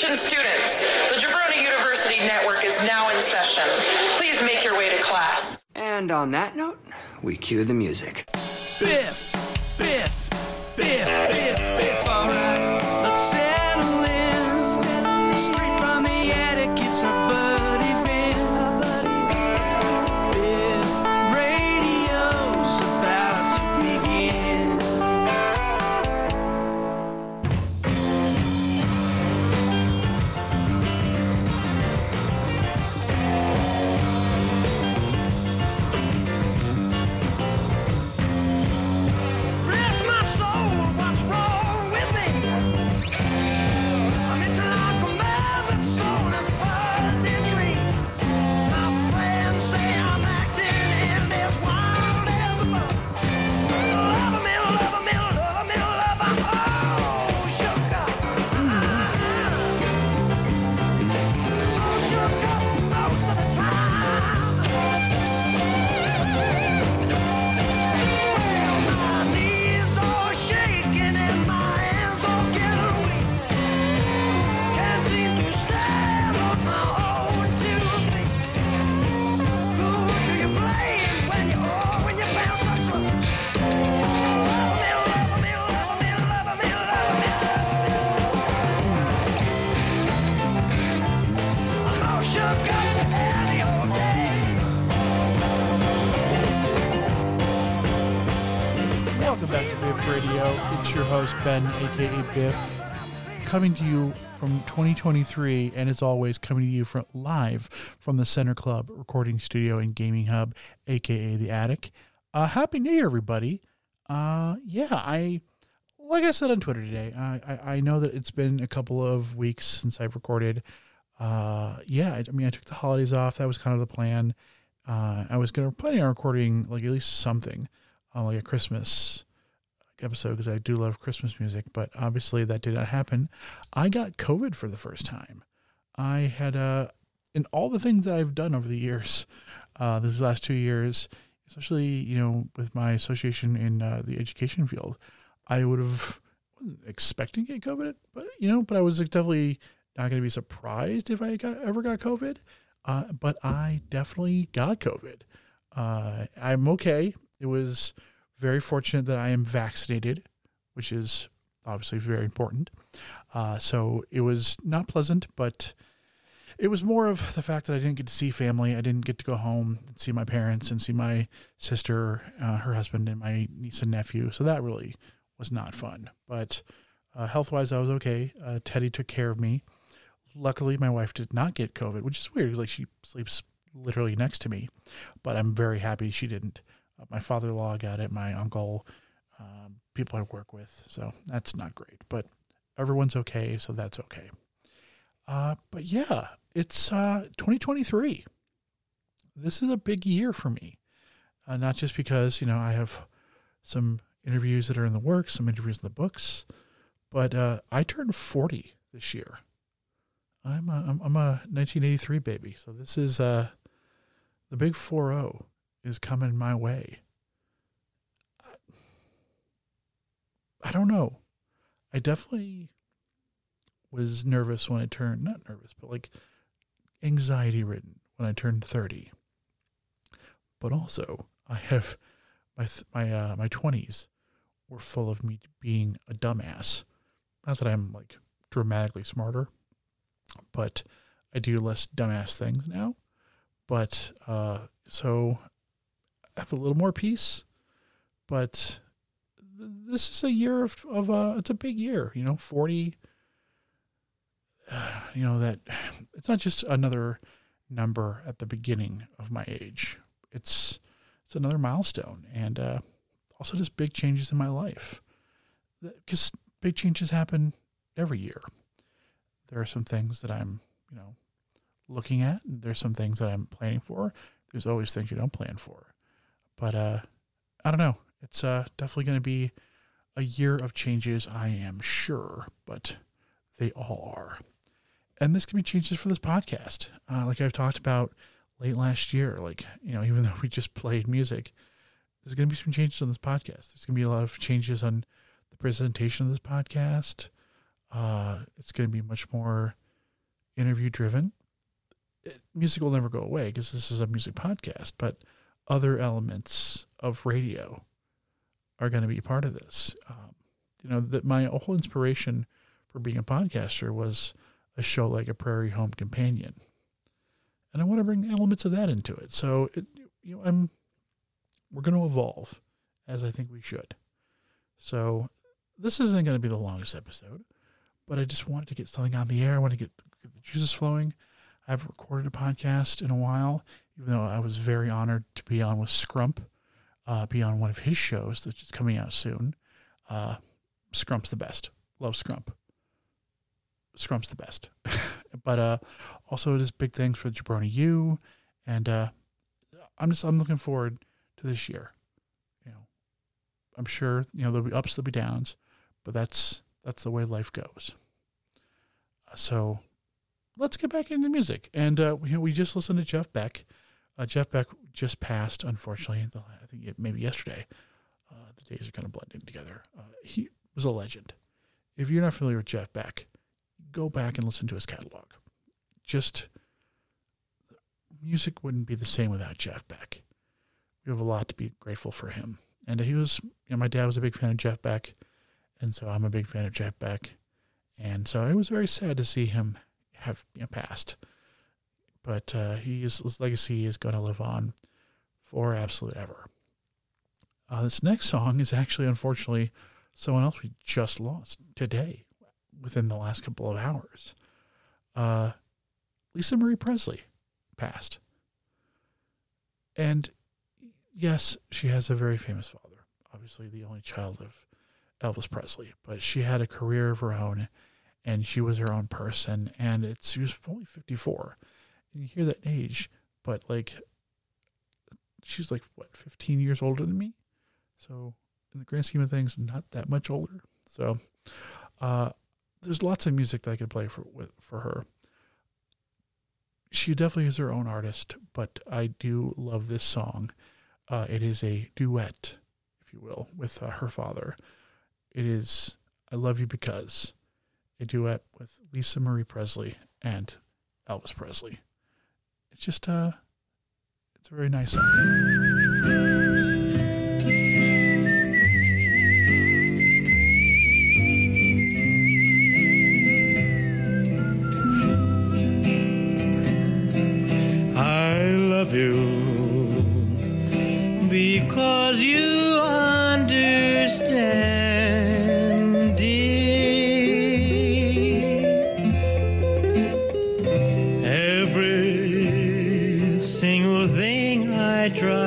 Attention students, the Jabroni University Network is now in session. Please make your way to class. And on that note, we cue the music. Biff, Biff, Biff, Radio. It's your host, Ben, aka Biff, coming to you from 2023, and as always, coming to you from live from the Center Club Recording Studio and Gaming Hub, aka the Attic. Uh, Happy New Year, everybody. Uh, yeah, I, like I said on Twitter today, I, I, I know that it's been a couple of weeks since I've recorded. Uh, yeah, I, I mean, I took the holidays off. That was kind of the plan. Uh, I was gonna planning on recording like at least something, uh, like a Christmas episode because I do love Christmas music, but obviously that did not happen. I got COVID for the first time. I had uh in all the things that I've done over the years, uh these last two years, especially, you know, with my association in uh, the education field, I would have wasn't expecting to get COVID, but you know, but I was definitely not going to be surprised if I got ever got COVID. Uh, but I definitely got COVID. Uh, I'm okay. It was very fortunate that I am vaccinated, which is obviously very important. Uh, so it was not pleasant, but it was more of the fact that I didn't get to see family. I didn't get to go home and see my parents and see my sister, uh, her husband, and my niece and nephew. So that really was not fun. But uh, health wise, I was okay. Uh, Teddy took care of me. Luckily, my wife did not get COVID, which is weird. Like she sleeps literally next to me, but I'm very happy she didn't. My father-in-law got it. My uncle, um, people I work with. So that's not great, but everyone's okay. So that's okay. Uh, but yeah, it's uh, 2023. This is a big year for me. Uh, not just because, you know, I have some interviews that are in the works, some interviews in the books, but uh, I turned 40 this year. I'm a, I'm, a 1983 baby. So this is uh, the big 4 is coming my way. I don't know. I definitely was nervous when I turned, not nervous, but like anxiety ridden when I turned 30. But also, I have my th- my uh, my 20s were full of me being a dumbass. Not that I'm like dramatically smarter, but I do less dumbass things now. But uh, so have a little more peace. But th- this is a year of, of uh, it's a big year, you know, 40. Uh, you know, that it's not just another number at the beginning of my age. It's it's another milestone, and uh, also just big changes in my life. Because big changes happen every year. There are some things that I'm, you know, looking at. There's some things that I'm planning for. There's always things you don't plan for. But uh, I don't know. It's uh, definitely going to be a year of changes, I am sure, but they all are. And this can be changes for this podcast. Uh, like I've talked about late last year, like, you know, even though we just played music, there's going to be some changes on this podcast. There's going to be a lot of changes on the presentation of this podcast. Uh, it's going to be much more interview driven. Music will never go away because this is a music podcast, but other elements of radio are going to be part of this. Um, you know, that my whole inspiration for being a podcaster was a show like a Prairie Home Companion, and I want to bring elements of that into it. So, it, you know, I'm we're going to evolve as I think we should. So, this isn't going to be the longest episode, but I just wanted to get something on the air. I want to get, get the juices flowing. I haven't recorded a podcast in a while, even though I was very honored to be on with Scrump, uh, be on one of his shows that's just coming out soon. Uh, Scrump's the best. Love Scrump. Scrump's the best. but uh, also, just big thanks for Jabroni U, and uh, I'm just I'm looking forward to this year. You know, I'm sure you know there'll be ups, there'll be downs, but that's that's the way life goes. So let's get back into the music, and uh, we we just listened to Jeff Beck. Uh, Jeff Beck just passed, unfortunately. the- I think it, maybe yesterday. Uh, the days are kind of blending together. Uh, he was a legend. If you're not familiar with Jeff Beck, go back and listen to his catalog. Just music wouldn't be the same without Jeff Beck. We have a lot to be grateful for him. And he was, you know, my dad was a big fan of Jeff Beck, and so I'm a big fan of Jeff Beck. And so it was very sad to see him have you know, passed. But uh, he is, his legacy is going to live on for absolute ever. Uh, this next song is actually, unfortunately, someone else we just lost today within the last couple of hours. Uh, Lisa Marie Presley passed. And yes, she has a very famous father, obviously the only child of Elvis Presley, but she had a career of her own and she was her own person. And it's, she was only 54. And you hear that age, but like, she's like, what, 15 years older than me? So, in the grand scheme of things, not that much older. So, uh, there's lots of music that I could play for with for her. She definitely is her own artist, but I do love this song. Uh, it is a duet, if you will, with uh, her father. It is "I Love You Because," a duet with Lisa Marie Presley and Elvis Presley. It's just uh, it's a very nice song. I try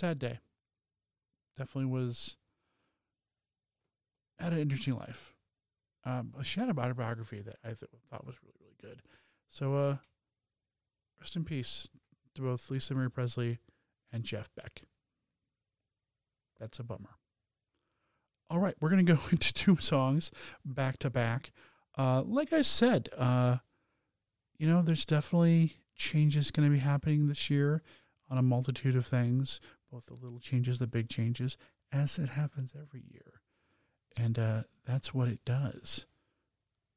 sad day. Definitely was had an interesting life. Um, she had a autobiography that I th- thought was really really good. So, uh, rest in peace to both Lisa Marie Presley and Jeff Beck. That's a bummer. All right, we're going to go into two songs back to back. Uh, like I said, uh, you know, there's definitely changes going to be happening this year on a multitude of things, both the little changes, the big changes, as it happens every year. And uh, that's what it does.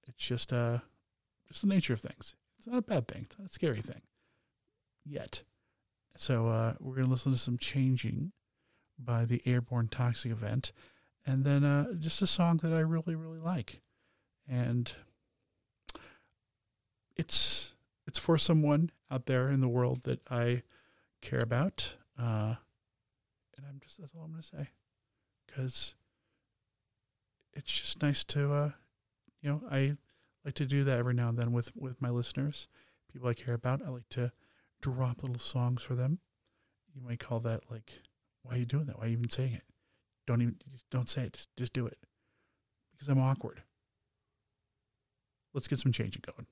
It's just uh, just the nature of things. It's not a bad thing. It's not a scary thing yet. So uh, we're going to listen to some changing by the Airborne Toxic Event, and then uh, just a song that I really really like, and it's it's for someone out there in the world that I care about, uh, and I'm just that's all I'm going to say, because it's just nice to uh, you know I like to do that every now and then with with my listeners, people I care about. I like to drop little songs for them. You might call that like, why are you doing that? Why are you even saying it? Don't even don't say it. Just, just do it because I'm awkward. Let's get some changing going.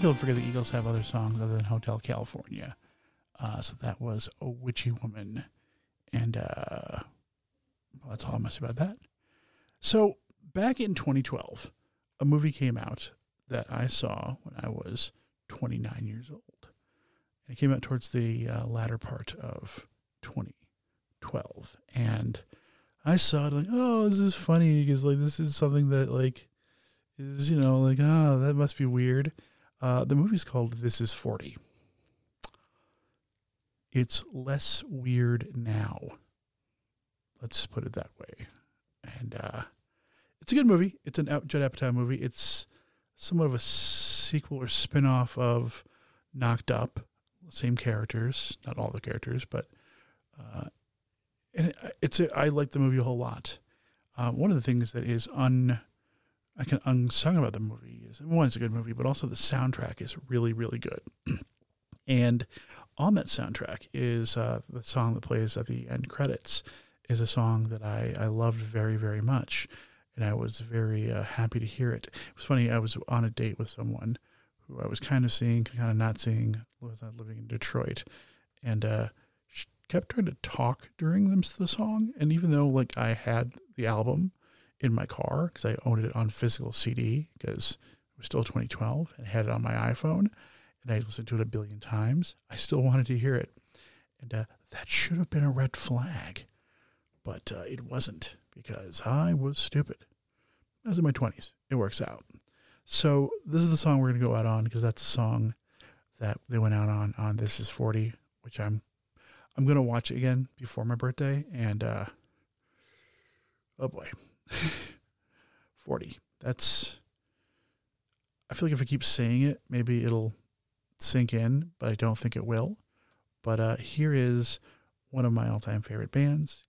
People forget the Eagles have other songs other than Hotel California. Uh, so that was A Witchy Woman. And uh, well, that's all going to say about that. So back in 2012, a movie came out that I saw when I was 29 years old. And it came out towards the uh, latter part of 2012. And I saw it like, oh, this is funny because like this is something that like is you know like ah that must be weird. Uh, the movie's called This Is Forty. It's less weird now. Let's put it that way. And uh, it's a good movie. It's an Judd Apatow movie. It's somewhat of a sequel or spin-off of Knocked Up. Same characters, not all the characters, but uh, and it, it's a, I like the movie a whole lot. Um, one of the things that is un I can unsung about the movie is one, it's a good movie, but also the soundtrack is really, really good. and on that soundtrack is uh, the song that plays at the end credits is a song that I, I loved very, very much. And I was very uh, happy to hear it. It was funny, I was on a date with someone who I was kind of seeing, kind of not seeing, was uh, living in Detroit. And uh, she kept trying to talk during the song. And even though like I had the album, in my car because I owned it on physical CD because it was still 2012 and had it on my iPhone and I listened to it a billion times. I still wanted to hear it. And uh, that should have been a red flag, but uh, it wasn't because I was stupid. I was in my 20s. It works out. So this is the song we're going to go out on because that's the song that they went out on on This Is 40, which I'm I'm going to watch again before my birthday and uh oh boy. 40. That's, I feel like if I keep saying it, maybe it'll sink in, but I don't think it will. But uh, here is one of my all time favorite bands.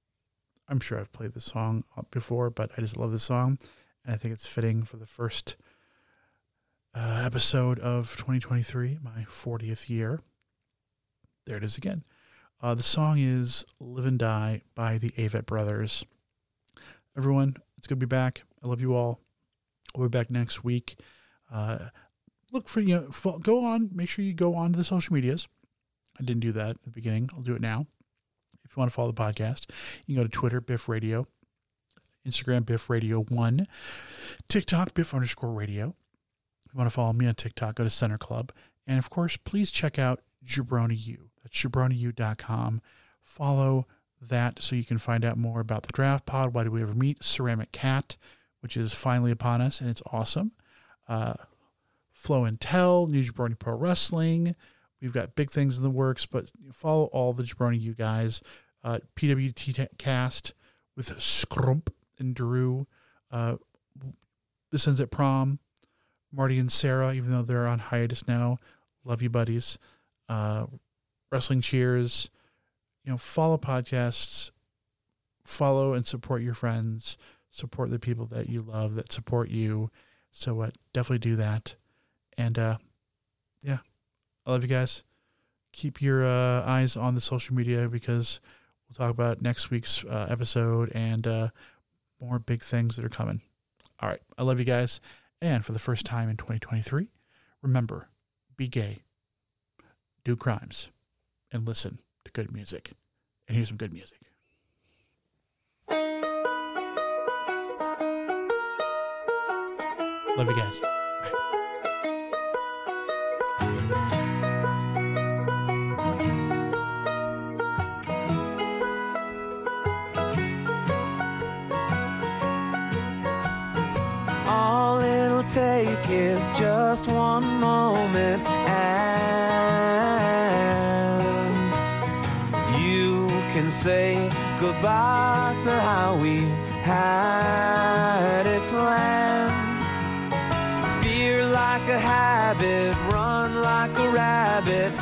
I'm sure I've played this song before, but I just love this song. And I think it's fitting for the first uh, episode of 2023, my 40th year. There it is again. Uh, the song is Live and Die by the Avett Brothers. Everyone, it's good to be back. I love you all. We'll be back next week. Uh, look for, you know, go on, make sure you go on to the social medias. I didn't do that at the beginning. I'll do it now. If you want to follow the podcast, you can go to Twitter, Biff Radio, Instagram, Biff Radio 1, TikTok, Biff underscore radio. If you want to follow me on TikTok, go to Center Club. And of course, please check out Jabroni U. That's jabroniu.com. Follow that so you can find out more about the draft pod. Why did we ever meet? Ceramic Cat, which is finally upon us, and it's awesome. Uh, Flow and Tell, New Jabroni Pro Wrestling. We've got big things in the works, but follow all the Jabroni you guys. Uh, PWT cast with Scrump and Drew. Uh, this ends at prom. Marty and Sarah, even though they're on hiatus now. Love you, buddies. Uh, Wrestling Cheers. You know, follow podcasts, follow and support your friends, support the people that you love that support you. So uh, definitely do that. And uh, yeah, I love you guys. Keep your uh, eyes on the social media because we'll talk about next week's uh, episode and uh, more big things that are coming. All right. I love you guys. And for the first time in 2023, remember be gay, do crimes, and listen to good music. And here's some good music. Love you guys. All it'll take is just one moment, say goodbye to how we had it planned. Fear like a habit, run like a rabbit,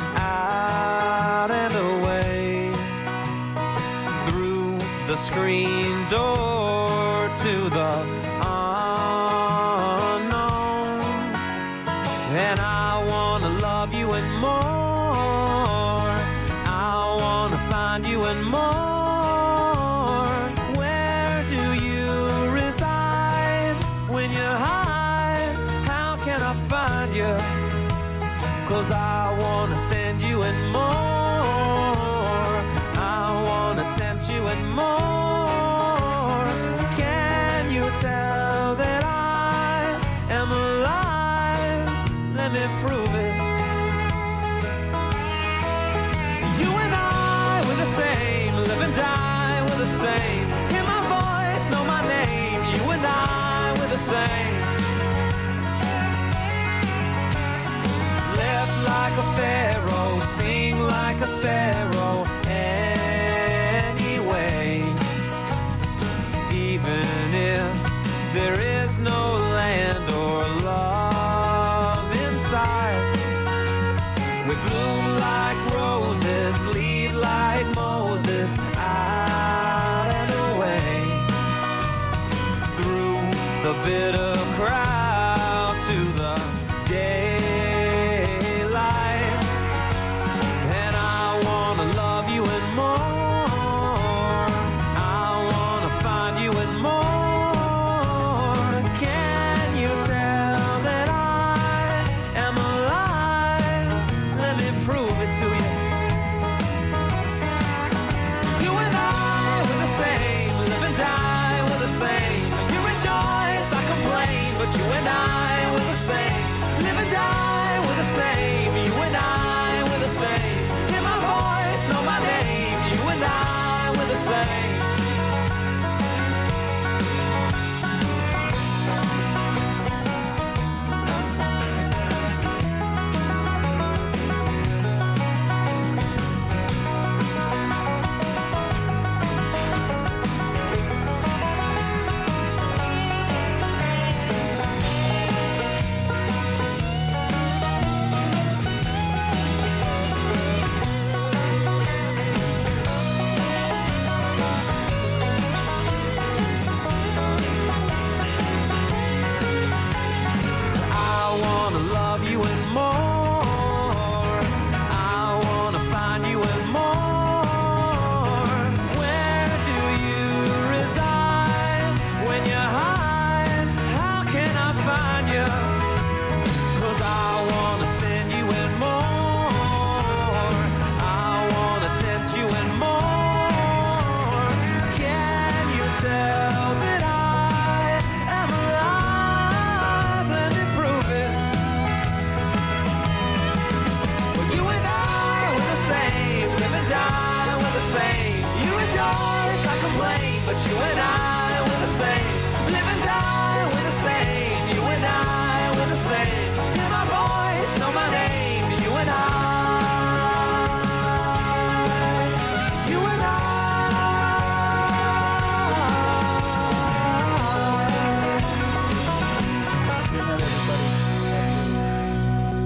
find